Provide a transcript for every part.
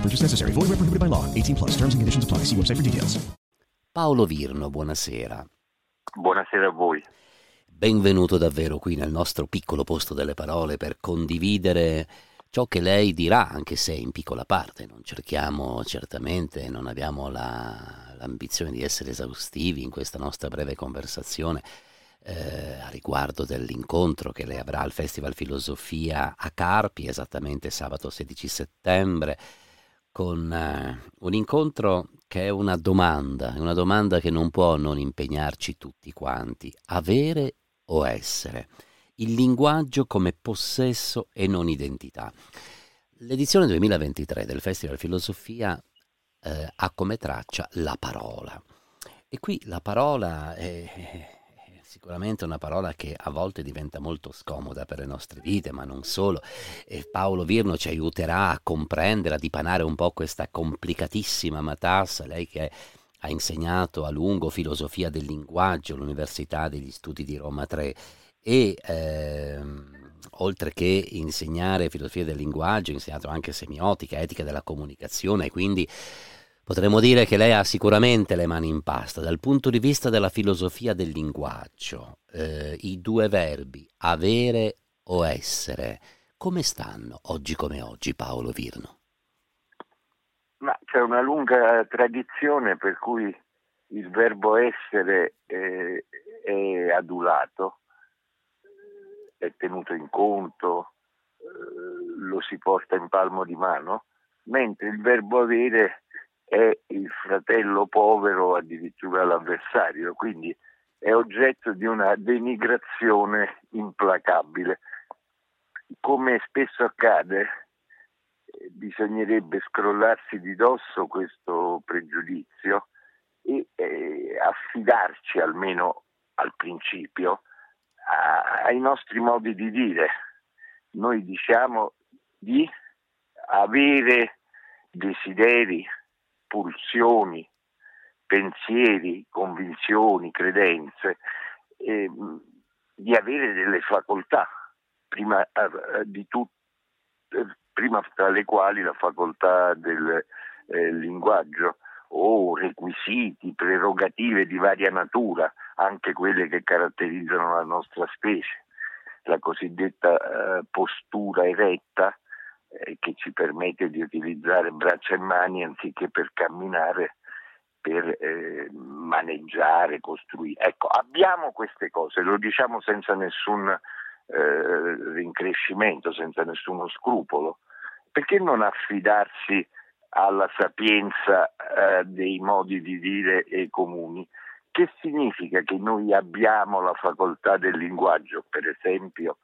Purchase necessary. Void where prohibited by law. 18 plus. Terms and conditions apply. See website for details. Paolo Virno, buonasera. Buonasera a voi. Benvenuto davvero qui nel nostro piccolo posto delle parole per condividere ciò che lei dirà, anche se in piccola parte. Non cerchiamo certamente, non abbiamo la, l'ambizione di essere esaustivi in questa nostra breve conversazione eh, a riguardo dell'incontro che lei avrà al Festival Filosofia a Carpi, esattamente sabato 16 settembre, con eh, un incontro che è una domanda, una domanda che non può non impegnarci tutti quanti, avere o essere, il linguaggio come possesso e non identità. L'edizione 2023 del Festival Filosofia eh, ha come traccia la parola. E qui la parola è, sicuramente una parola che a volte diventa molto scomoda per le nostre vite, ma non solo. E Paolo Virno ci aiuterà a comprendere, a dipanare un po' questa complicatissima matassa, lei che ha insegnato a lungo filosofia del linguaggio all'Università degli Studi di Roma 3 e ehm, oltre che insegnare filosofia del linguaggio, ha insegnato anche semiotica, etica della comunicazione e quindi Potremmo dire che lei ha sicuramente le mani in pasta. Dal punto di vista della filosofia del linguaggio, eh, i due verbi avere o essere, come stanno oggi come oggi, Paolo Virno? Ma c'è una lunga tradizione per cui il verbo essere eh, è adulato, è tenuto in conto, eh, lo si porta in palmo di mano, mentre il verbo avere è il fratello povero, addirittura l'avversario, quindi è oggetto di una denigrazione implacabile. Come spesso accade, eh, bisognerebbe scrollarsi di dosso questo pregiudizio e eh, affidarci almeno al principio a, ai nostri modi di dire. Noi diciamo di avere desideri, pulsioni, pensieri, convinzioni, credenze, eh, di avere delle facoltà, prima, eh, di tut- eh, prima tra le quali la facoltà del eh, linguaggio o requisiti, prerogative di varia natura, anche quelle che caratterizzano la nostra specie, la cosiddetta eh, postura eretta, eh, che ci permette di utilizzare braccia e mani anziché per camminare, per eh, maneggiare, costruire. Ecco, abbiamo queste cose, lo diciamo senza nessun eh, rincrescimento, senza nessuno scrupolo. Perché non affidarsi alla sapienza eh, dei modi di dire e comuni? Che significa che noi abbiamo la facoltà del linguaggio, per esempio,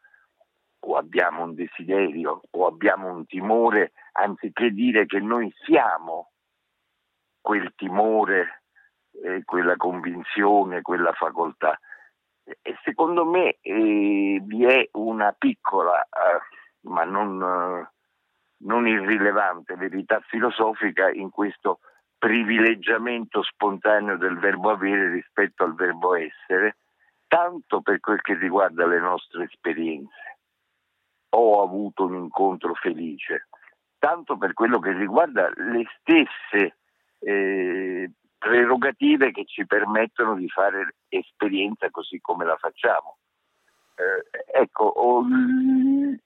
o abbiamo un desiderio o abbiamo un timore, anziché dire che noi siamo quel timore, eh, quella convinzione, quella facoltà. E secondo me eh, vi è una piccola, eh, ma non, eh, non irrilevante verità filosofica in questo privilegiamento spontaneo del verbo avere rispetto al verbo essere, tanto per quel che riguarda le nostre esperienze ho avuto un incontro felice, tanto per quello che riguarda le stesse eh, prerogative che ci permettono di fare esperienza così come la facciamo. Eh, ecco, il,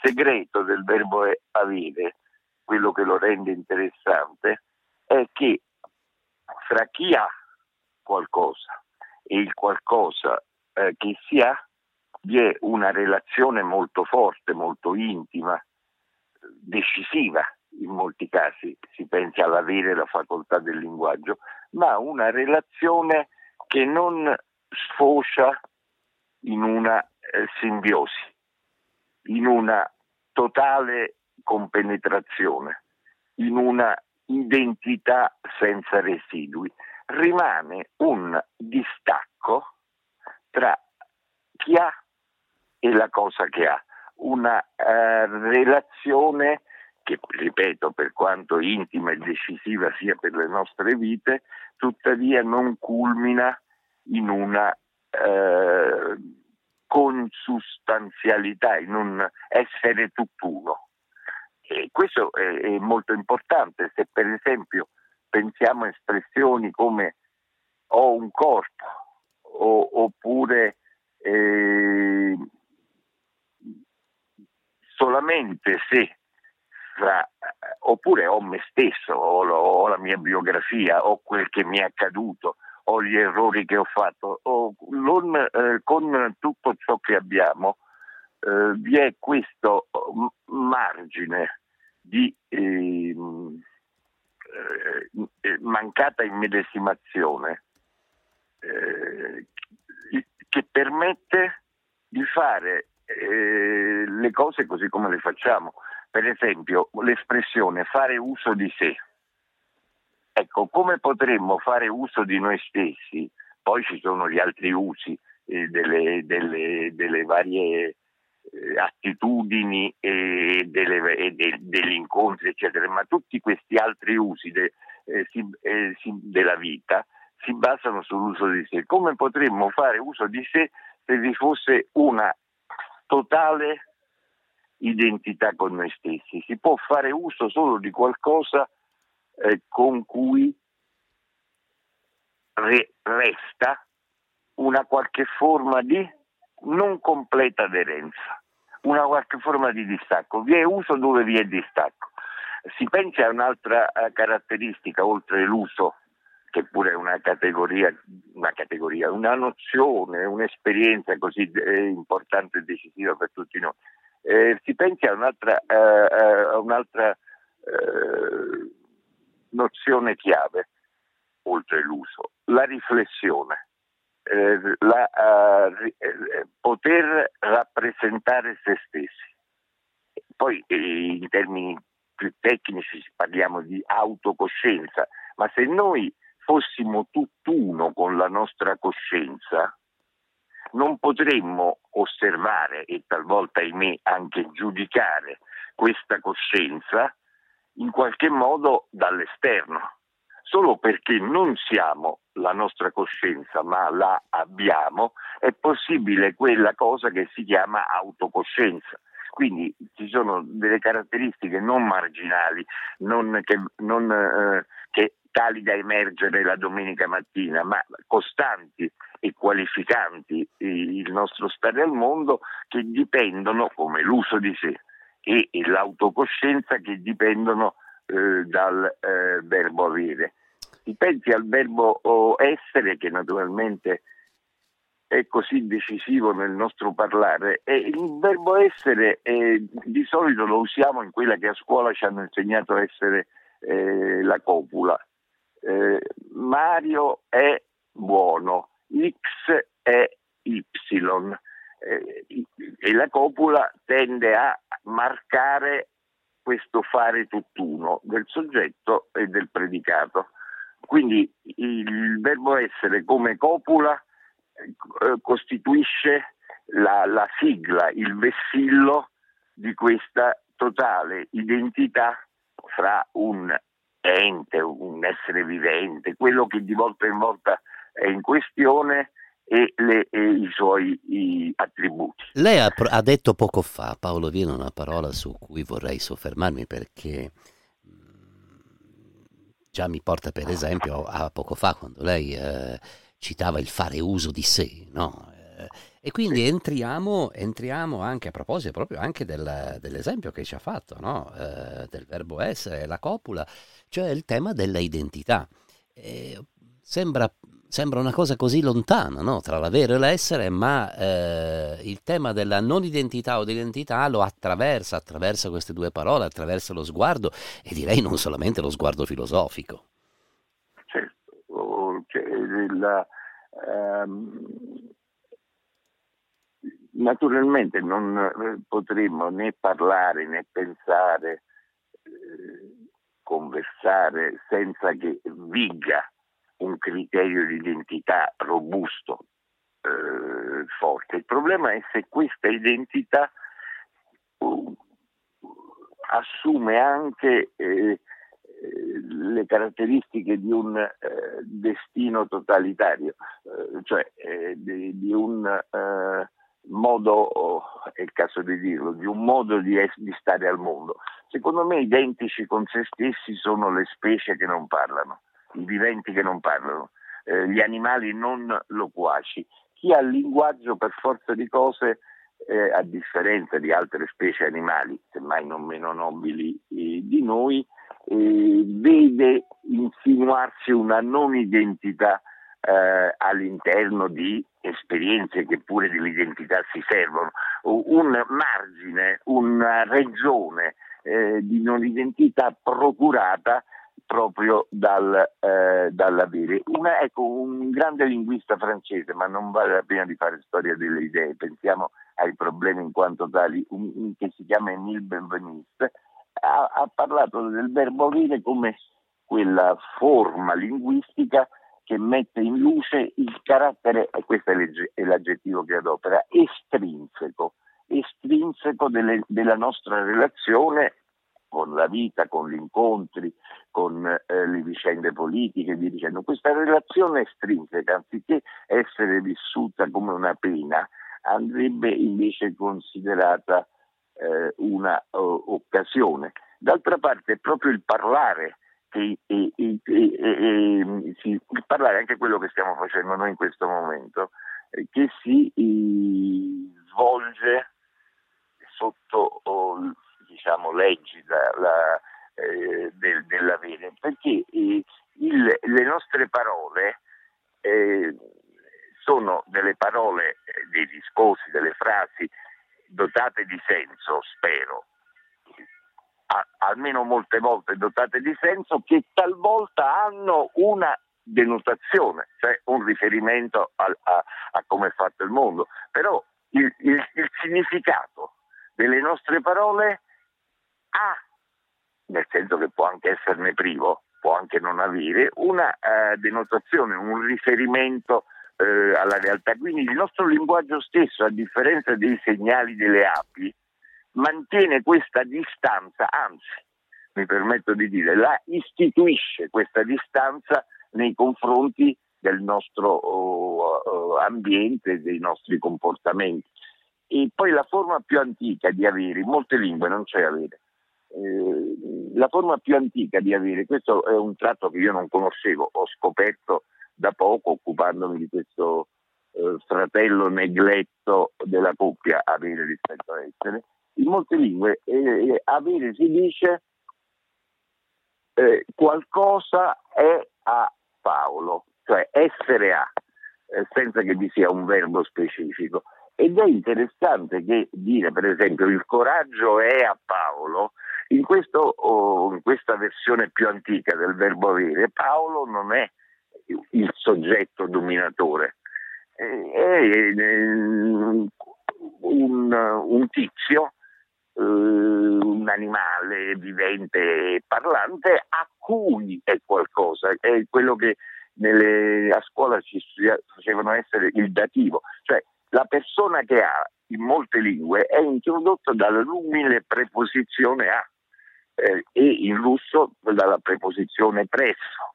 segreto del verbo avere, quello che lo rende interessante, è che fra chi ha qualcosa e il qualcosa eh, che si ha vi è una relazione molto forte, molto intima, decisiva in molti casi, si pensa all'avere la facoltà del linguaggio, ma una relazione che non sfocia in una eh, simbiosi, in una totale compenetrazione, in una identità senza residui. Rimane un distacco tra chi ha e la cosa che ha, una uh, relazione che, ripeto, per quanto intima e decisiva sia per le nostre vite, tuttavia non culmina in una eh, consustanzialità, in un essere tutt'uno. E questo è, è molto importante. Se per esempio pensiamo a espressioni come ho un corpo o, oppure eh, solamente se fra, oppure ho me stesso, ho, ho, la mia biografia, ho quel che mi è accaduto, ho gli errori che ho fatto, ho, non, eh, con tutto ciò che abbiamo eh, vi è questo margine di ehm, eh, mancata immedesimazione eh, che permette di fare le cose così come le facciamo. Per esempio, l'espressione fare uso di sé. Ecco, come potremmo fare uso di noi stessi? Poi ci sono gli altri usi eh, delle, delle, delle, varie eh, attitudini e, delle, e de, degli incontri, eccetera, ma tutti questi altri usi de, eh, si, eh, si, della vita si basano sull'uso di sé. Come potremmo fare uso di sé se vi fosse una totale identità con noi stessi? Si può fare uso solo di qualcosa eh, con cui re- resta una qualche forma di non completa aderenza, una qualche forma di distacco. Vi è uso dove vi è distacco. Si pensa a un'altra eh, caratteristica, oltre l'uso che pure è una categoria, una, categoria, una nozione, un'esperienza così eh, importante e decisiva per tutti noi. Eh, si pensi a un'altra, eh, eh un'altra eh, nozione chiave, oltre l'uso, la riflessione, la, poter rappresentare se stessi. Poi in termini più tecnici parliamo di autocoscienza, ma se noi fossimo tutt'uno con la nostra coscienza, non potremmo osservare e talvolta, ahimè, anche giudicare questa coscienza in qualche modo dall'esterno. Solo perché non siamo la nostra coscienza, ma la abbiamo, è possibile quella cosa che si chiama autocoscienza. Quindi ci sono delle caratteristiche non marginali, non, che, non, eh, che tali da emergere la domenica mattina, ma costanti e qualificanti il nostro stare al mondo che dipendono, come l'uso di sé e, l'autocoscienza, che dipendono eh, dal eh, verbo avere. Si pensi al verbo essere che naturalmente è così decisivo nel nostro parlare e il verbo essere eh, di solito lo usiamo in quella che a scuola ci hanno insegnato a essere eh, la copula eh, Mario è buono, X è Y eh, e la copula tende a marcare questo fare tutt'uno del soggetto e del predicato. Quindi il verbo essere come copula eh, costituisce la, la sigla, il vessillo di questa totale identità fra un ente, un essere vivente, quello che di volta in volta è in questione e, le, e i suoi i attributi. Lei ha, ha, detto poco fa, Paolo Viene, una parola su cui vorrei soffermarmi perché mm, già mi porta per esempio a poco fa quando lei eh, citava il fare uso di sé, no? Eh, e quindi entriamo, entriamo, anche a proposito proprio anche del, dell'esempio che ci ha fatto, no? eh, del verbo essere, la copula, cioè il tema della identità. Eh, sembra, sembra una cosa così lontana no? tra l'avere e l'essere, ma eh, il tema della non identità o dell'identità lo attraversa, attraversa queste due parole, attraversa lo sguardo e direi non solamente lo sguardo filosofico. Certo, cioè, la, ehm, naturalmente non eh, potremmo né parlare né pensare, eh, conversare senza che viga un criterio di identità robusto, eh, forte. Il problema è se questa identità uh, assume anche eh, eh le caratteristiche di un eh, destino totalitario, eh, cioè di, di, un modo, è il caso di dirlo, di un modo di, di stare al mondo. Secondo me identici con se stessi sono le specie che non parlano i viventi che non parlano, eh, gli animali non loquaci. Chi ha il linguaggio per forza di cose, eh, a differenza di altre specie animali, semmai non meno nobili eh, di noi, eh, vede insinuarsi una non identità eh, all'interno di esperienze che pure dell'identità si servono, un margine, una regione eh, di non identità procurata proprio dal, eh, dall'avere. Una, ecco, un grande linguista francese, ma non vale la pena di fare storia delle idee, pensiamo ai problemi in quanto tali, un, un, che si chiama Emile Benveniste, ha, ha parlato del verbo avere come quella forma linguistica che mette in luce il carattere, e questo è l'aggettivo che adopera, estrinseco, estrinseco delle, della nostra relazione con la vita, con gli incontri, con eh, le vicende politiche, vi dicendo. Questa relazione estrinseca, anziché essere vissuta come una pena, andrebbe invece considerata eh, una uh, occasione. D'altra parte è proprio il parlare e, e, e, sì, parlare anche quello che stiamo facendo noi in questo momento, eh, che si svolge sotto oh, diciamo, leggi la, la, eh, del, dell'avere, perché eh, il, le nostre parole eh, sono delle parole, eh, dei discorsi, delle frasi dotate di senso, spero, a, almeno molte volte dotate di senso, che talvolta hanno una denotazione, cioè un riferimento a, a, a come è fatto il mondo, però il, il, il significato delle nostre parole ha, nel senso che può anche esserne privo, può anche non avere, una eh, denotazione, un riferimento eh, alla realtà. Quindi il nostro linguaggio stesso, a differenza dei segnali delle api, mantiene questa distanza, anzi, mi permetto di dire, la istituisce questa distanza nei confronti del nostro oh, ambiente, dei nostri comportamenti. E poi la forma più antica di avere, in molte lingue non c'è avere, eh, la forma più antica di avere, questo è un tratto che io non conoscevo, ho scoperto da poco occupandomi di questo eh, fratello negletto della coppia avere rispetto a essere, in molte lingue eh, avere si dice eh, qualcosa è a Paolo, cioè essere a, eh, senza che vi sia un verbo specifico. Ed è interessante che dire, per esempio, il coraggio è a Paolo in, questo, oh, in questa versione più antica del verbo avere, Paolo non è il soggetto dominatore, è un, un tizio, eh, un animale vivente e parlante a cui è qualcosa, è quello che nelle, a scuola ci facevano essere il dativo, cioè la persona che ha in molte lingue è introdotta dall'umile preposizione a eh, e in russo dalla preposizione presso,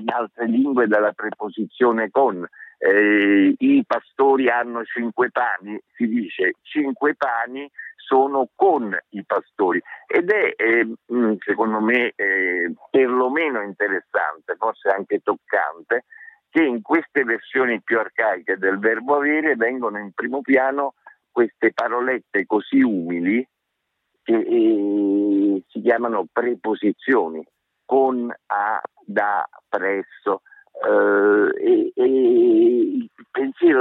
in altre lingue dalla preposizione con. Eh, I pastori hanno cinque pani, si dice cinque pani sono con i pastori. Ed è eh, secondo me eh, perlomeno interessante, forse anche toccante, che in queste versioni più arcaiche del verbo avere vengono in primo piano queste parolette così umili che eh, si chiamano preposizioni, con, a, da, presso, eh,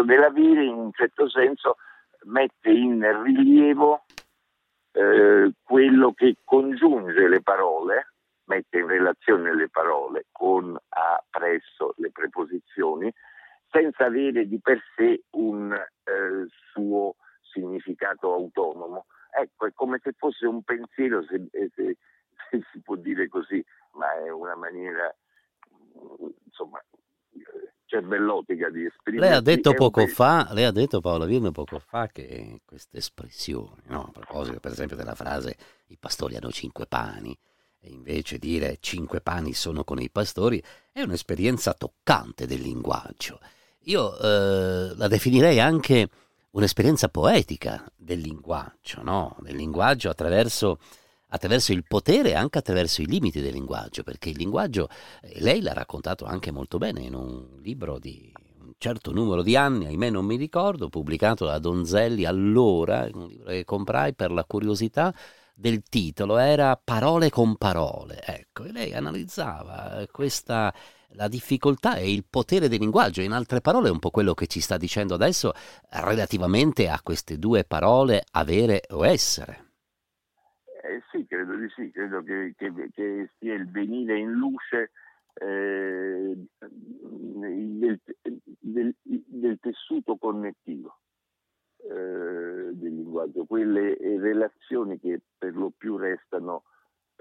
Dell'avere in un certo senso mette in rilievo eh, quello che congiunge le parole, mette in relazione le parole con a presso le preposizioni, senza avere di per sé un eh, suo significato autonomo. Ecco, è come se fosse un pensiero, se, se, se si può dire così, ma è una maniera, insomma, cervellotica di esprimere. Lei ha detto poco un... fa, lei ha detto Paola Virne poco fa che queste espressioni, no? a proposito per esempio della frase i pastori hanno cinque pani, e invece dire cinque pani sono con i pastori, è un'esperienza toccante del linguaggio. Io eh, la definirei anche un'esperienza poetica del linguaggio, no? del linguaggio attraverso, attraverso, il potere e anche attraverso i limiti del linguaggio, perché il linguaggio, eh, lei l'ha raccontato anche molto bene in un libro di un certo numero di anni, ahimè non mi ricordo, pubblicato da Donzelli allora, un libro che comprai per la curiosità del titolo, era Parole con parole, ecco, e lei analizzava questa la difficoltà e il potere del linguaggio, in altre parole è un po' quello che ci sta dicendo adesso relativamente a queste due parole avere o essere. Di sì, credo che, che, che sia il venire in luce eh, del, del, del, tessuto connettivo eh, del linguaggio, quelle relazioni che per lo più restano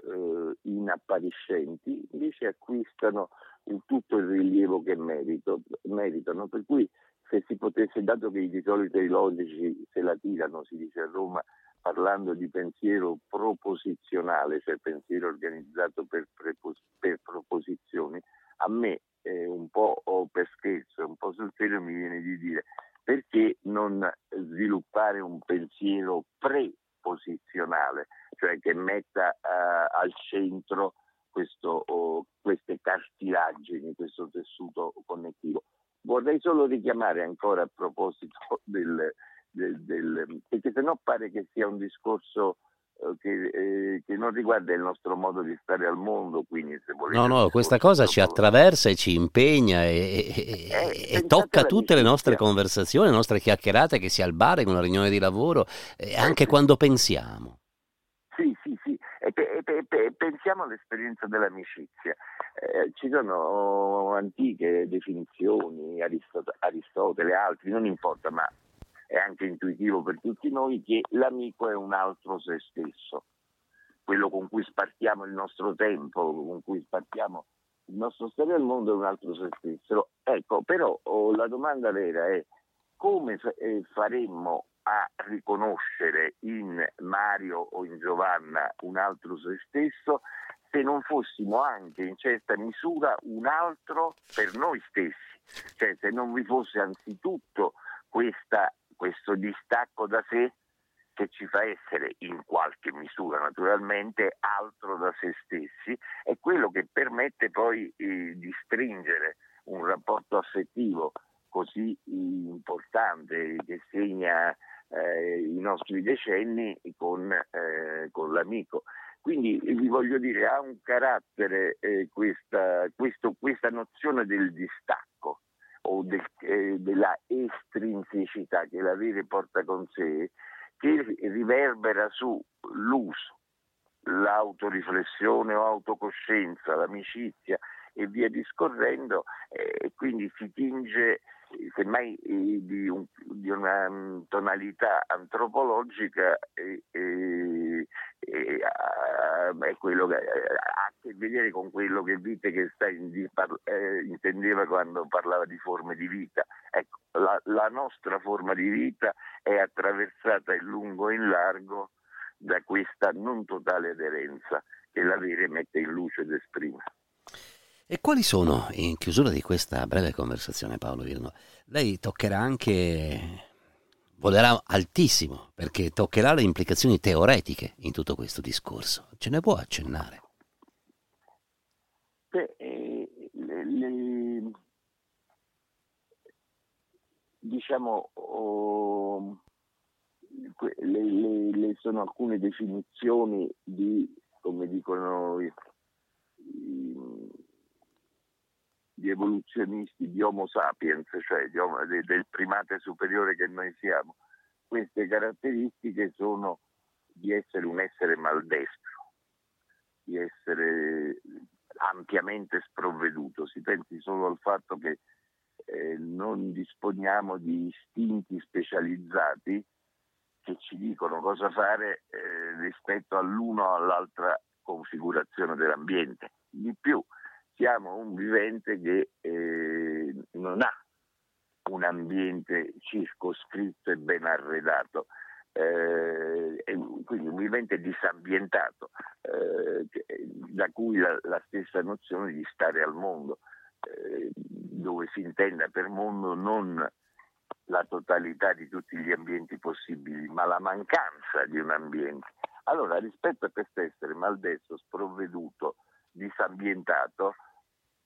eh, inappariscenti, invece acquistano in tutto il rilievo che merito, meritano. Per cui se si potesse, dato che di solito i logici se la tirano, si dice a Roma, parlando di pensiero proposizionale, cioè pensiero organizzato per, prepos- per proposizioni, a me eh, un po' per scherzo un po' sul serio mi viene di dire perché non sviluppare un pensiero preposizionale, cioè che metta uh, al centro questo, oh, queste cartilagini, questo tessuto connettivo. Vorrei solo richiamare ancora a proposito del, se no pare che sia un discorso eh, che, eh, che, non riguarda il nostro modo di stare al mondo. Quindi se volete, no, no, questa cosa ci attraversa e ci impegna e, e, eh, e tocca tutte le nostre conversazioni, le nostre chiacchierate, che sia al bar, in una riunione di lavoro, e anche quando pensiamo. Sì, sì, sì. E, pensiamo all'esperienza dell'amicizia. Eh, ci sono antiche definizioni, Aristot- Aristotele, altri, non importa, ma è anche intuitivo per tutti noi che l'amico è un altro se stesso, quello con cui spartiamo il nostro tempo, con cui spartiamo il nostro stare al mondo è un altro se stesso. Ecco, però oh, la domanda vera è come eh, faremmo a riconoscere in Mario o in Giovanna un altro se stesso se non fossimo anche in certa misura un altro per noi stessi, cioè se non vi fosse anzitutto questa, questo distacco da sé che ci fa essere in qualche misura naturalmente altro da se stessi è quello che permette poi eh, di stringere un rapporto affettivo così importante che segna eh, i nostri decenni con, eh, con, l'amico. Quindi vi voglio dire, ha un carattere eh, questa, questo, questa, nozione del distacco o del, eh, della estrinsecità che l'avere porta con sé, che riverbera sull'uso, l'autoriflessione o autocoscienza, l'amicizia e via discorrendo, e eh, quindi si tinge semmai di, un, di, una mm, tonalità antropologica e, e, e quello che ha a che vedere con quello che Wittgenstein eh, intendeva quando parlava di forme di vita. Ecco, la, la nostra forma di vita è attraversata in lungo e in largo da questa non totale aderenza che l'avere mette in luce ed esprime. E quali sono, in chiusura di questa breve conversazione Paolo Virno, lei toccherà anche, volerà altissimo, perché toccherà le implicazioni teoretiche in tutto questo discorso. Ce ne può accennare? Beh, eh, le, le, diciamo, oh, le, le, sono alcune definizioni di, come dicono i, di evoluzionisti di Homo sapiens, cioè di, del primate superiore che noi siamo. Queste caratteristiche sono di essere un essere maldestro, di essere ampiamente sprovveduto. Si pensi solo al fatto che eh, non disponiamo di istinti specializzati che ci dicono cosa fare eh, rispetto all'uno o all'altra configurazione dell'ambiente. Di più, siamo un vivente che eh, non ha un ambiente circoscritto e ben arredato, eh, quindi un vivente disambientato, eh, da cui la, la, stessa nozione di stare al mondo, eh, dove si intenda per mondo non la totalità di tutti gli ambienti possibili, ma la mancanza di un ambiente. Allora, rispetto a questo essere maldestro, sprovveduto, disambientato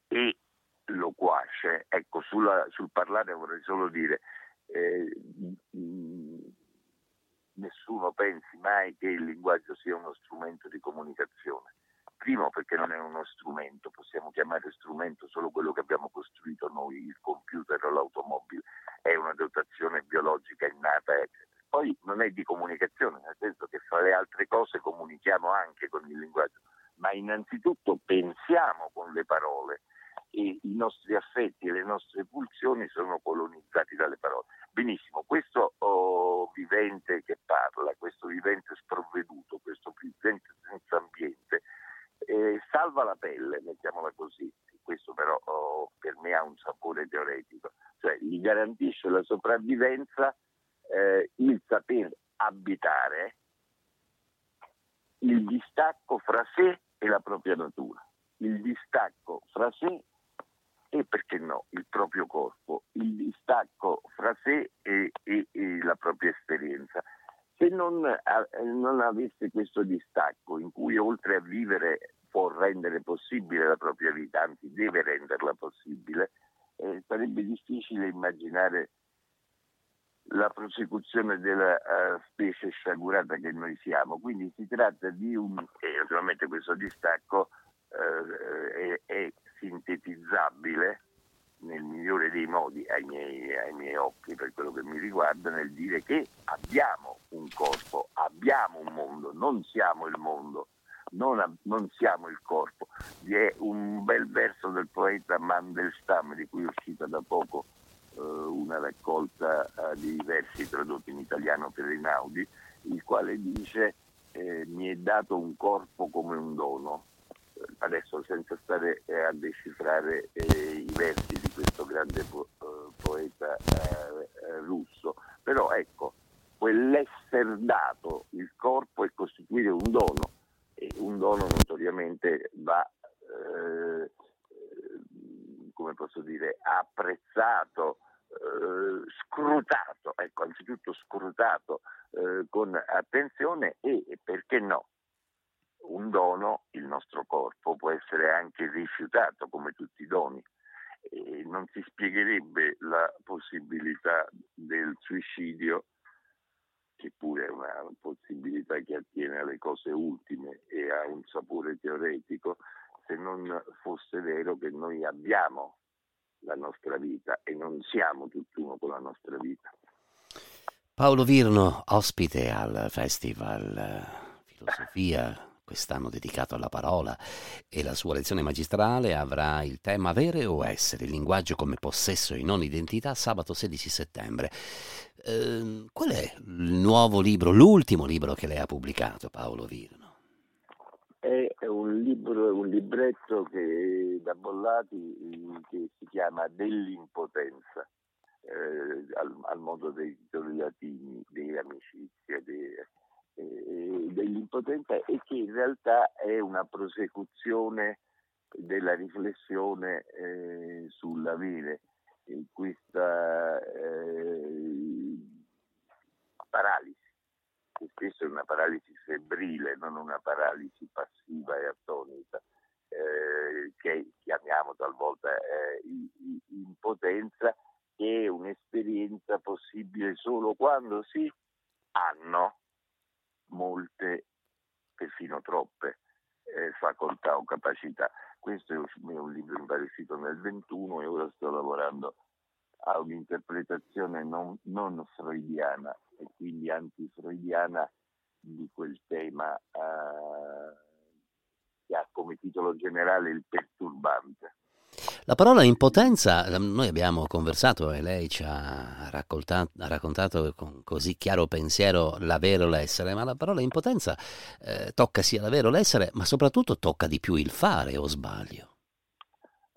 e loquace, ecco, sulla, sul parlare vorrei solo dire, eh, nessuno pensi mai che il linguaggio sia uno strumento di comunicazione. Primo perché non è uno strumento, possiamo chiamare strumento solo quello che abbiamo costruito noi, il computer o l'automobile, è una dotazione biologica innata, eccetera. Poi non è di comunicazione, nel senso che fra le altre cose comunichiamo anche con il linguaggio, ma innanzitutto pensiamo con le parole e i nostri affetti e le nostre pulsioni sono colonizzati dalle parole. Benissimo, questo oh, vivente che parla, questo vivente sprovveduto, questo vivente senza ambiente, eh, salva la pelle, mettiamola così, questo però oh, per me ha un sapore teoretico, cioè gli garantisce la sopravvivenza eh, il saper abitare, il distacco fra sé e la propria natura, il distacco fra sé e perché no, il proprio corpo, il distacco fra sé e, e, e la propria esperienza. Se non, non, avesse questo distacco in cui oltre a vivere può rendere possibile la propria vita, anzi deve renderla possibile, eh, sarebbe difficile immaginare la prosecuzione della uh, specie sciagurata che noi siamo. Quindi si tratta di un, e naturalmente questo distacco uh, è, è, sintetizzabile nel migliore dei modi ai miei, ai miei, occhi per quello che mi riguarda nel dire che abbiamo un corpo, abbiamo un mondo, non siamo il mondo. Non, non siamo il corpo. Vi è un bel verso del poeta Mandelstam, di cui è uscita da poco una raccolta eh, di versi tradotti in italiano per Einaudi, il quale dice eh, mi è dato un corpo come un dono, adesso senza stare eh, a decifrare eh, i versi di questo grande po- eh, poeta russo, però ecco, quell'essere dato il corpo è costituire un dono e un dono notoriamente va, eh, come posso dire, apprezzato, eh, scrutato, ecco, anzitutto scrutato eh, con attenzione e perché no, un dono, il nostro corpo, può essere anche rifiutato come tutti i doni. E non si spiegherebbe la possibilità del suicidio, che pure è una possibilità che attiene alle cose ultime e ha un sapore teoretico, se non fosse vero che noi abbiamo la nostra vita e non siamo tutt'uno con la nostra vita. Paolo Virno, ospite al Festival Filosofia quest'anno dedicato alla parola e la sua lezione magistrale avrà il tema avere o essere, il linguaggio come possesso e non identità, sabato 16 settembre. Eh, qual è il nuovo libro, l'ultimo libro che lei ha pubblicato, Paolo Virno? Libro, un libretto che, da Bollati che si chiama Dell'impotenza. Eh, al, al, modo dei titoli latini, di amicizia, di, eh, dell'impotenza e che in realtà è una prosecuzione della riflessione eh, sull'avere, eh, questa eh, paralisi, che spesso è una paralisi febbrile, non una paralisi passiva e attonita, eh, che chiamiamo talvolta eh, impotenza, che è un'esperienza possibile solo quando si hanno molte, perfino troppe, eh, facoltà o capacità. Questo è un libro impartito nel 21 e ora sto lavorando a un'interpretazione non, non freudiana e quindi antifreudiana di quel tema eh, che ha come titolo generale il perturbante. La parola impotenza, ehm, noi abbiamo conversato e lei ci ha, ha raccontato con così chiaro pensiero l'avere o l'essere, ma la parola impotenza eh, tocca sia l'avere o l'essere, ma soprattutto tocca di più il fare, o sbaglio?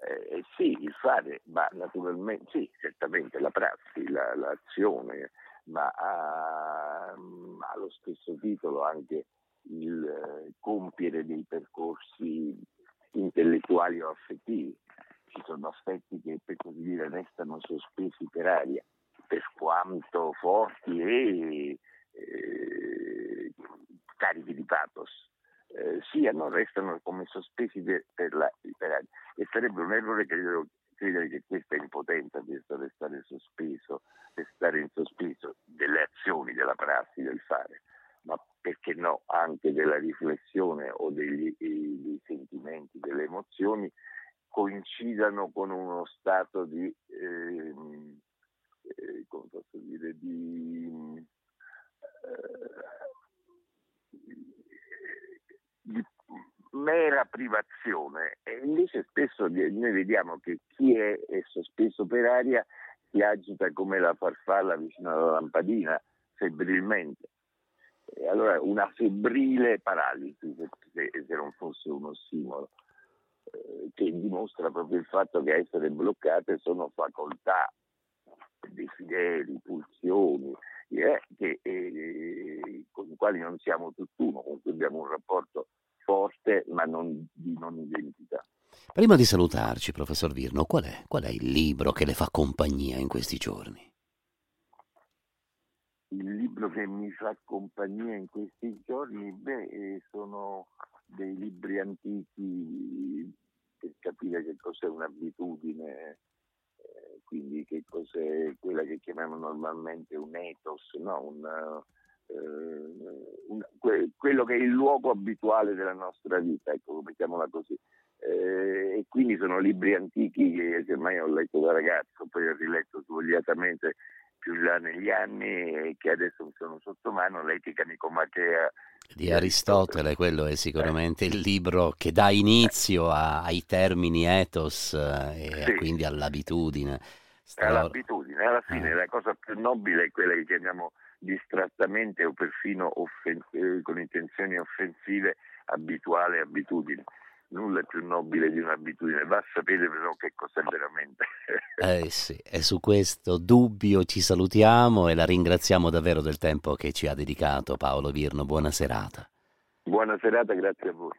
Eh, eh sì, il fare, ma naturalmente sì, certamente la prassi, la, l'azione, ma ha, ha, lo stesso titolo anche il eh, compiere dei percorsi intellettuali o affettivi ci sono aspetti che per così dire restano sospesi per aria, per quanto forti e eh, carichi di pathos eh, siano, restano come sospesi per, per, la, per aria. E sarebbe un errore credo, credere che questa impotenza, questo restare sospeso, restare in sospeso delle azioni, della prassi, del fare, ma perché no, anche della riflessione o degli, dei sentimenti, delle emozioni, coincidano con uno stato di, eh, eh, come posso dire, di, eh, di mera privazione e invece spesso noi vediamo che chi è, è sospeso per aria si agita come la farfalla vicino alla lampadina febbrilmente. E allora una febbrile paralisi, se, se non fosse uno stimolo. Eh, che dimostra proprio il fatto che essere bloccate sono facoltà, desideri, pulsioni, eh, che, eh, con i quali non siamo tutt'uno, con cui abbiamo un rapporto forte ma non, di non identità. Prima di salutarci, professor Virno, qual è, qual è il libro che le fa compagnia in questi giorni? Il libro che mi fa compagnia in questi giorni, beh, eh, sono dei libri antichi per capire che cos'è un'abitudine, eh, quindi che cos'è quella che chiamiamo normalmente un ethos, no? un, un, que, quello che è il luogo abituale della nostra vita, ecco, mettiamola così. Eh, e quindi sono libri antichi che semmai ho letto da ragazzo, poi ho riletto svogliatamente più là negli anni e che adesso mi sono sotto mano, l'etica nicomachea di Aristotele, quello è sicuramente il libro che dà inizio a, ai termini ethos eh, e sì. quindi all'abitudine. Stra... All'abitudine, alla fine eh. la cosa più nobile è quella che chiamiamo distrattamente o perfino offen- eh, con intenzioni offensive abituale abitudine nulla è più nobile di un'abitudine, va a sapere però che cos'è veramente. eh sì, e su questo dubbio ci salutiamo e la ringraziamo davvero del tempo che ci ha dedicato Paolo Virno. Buona serata. Buona serata, grazie a voi.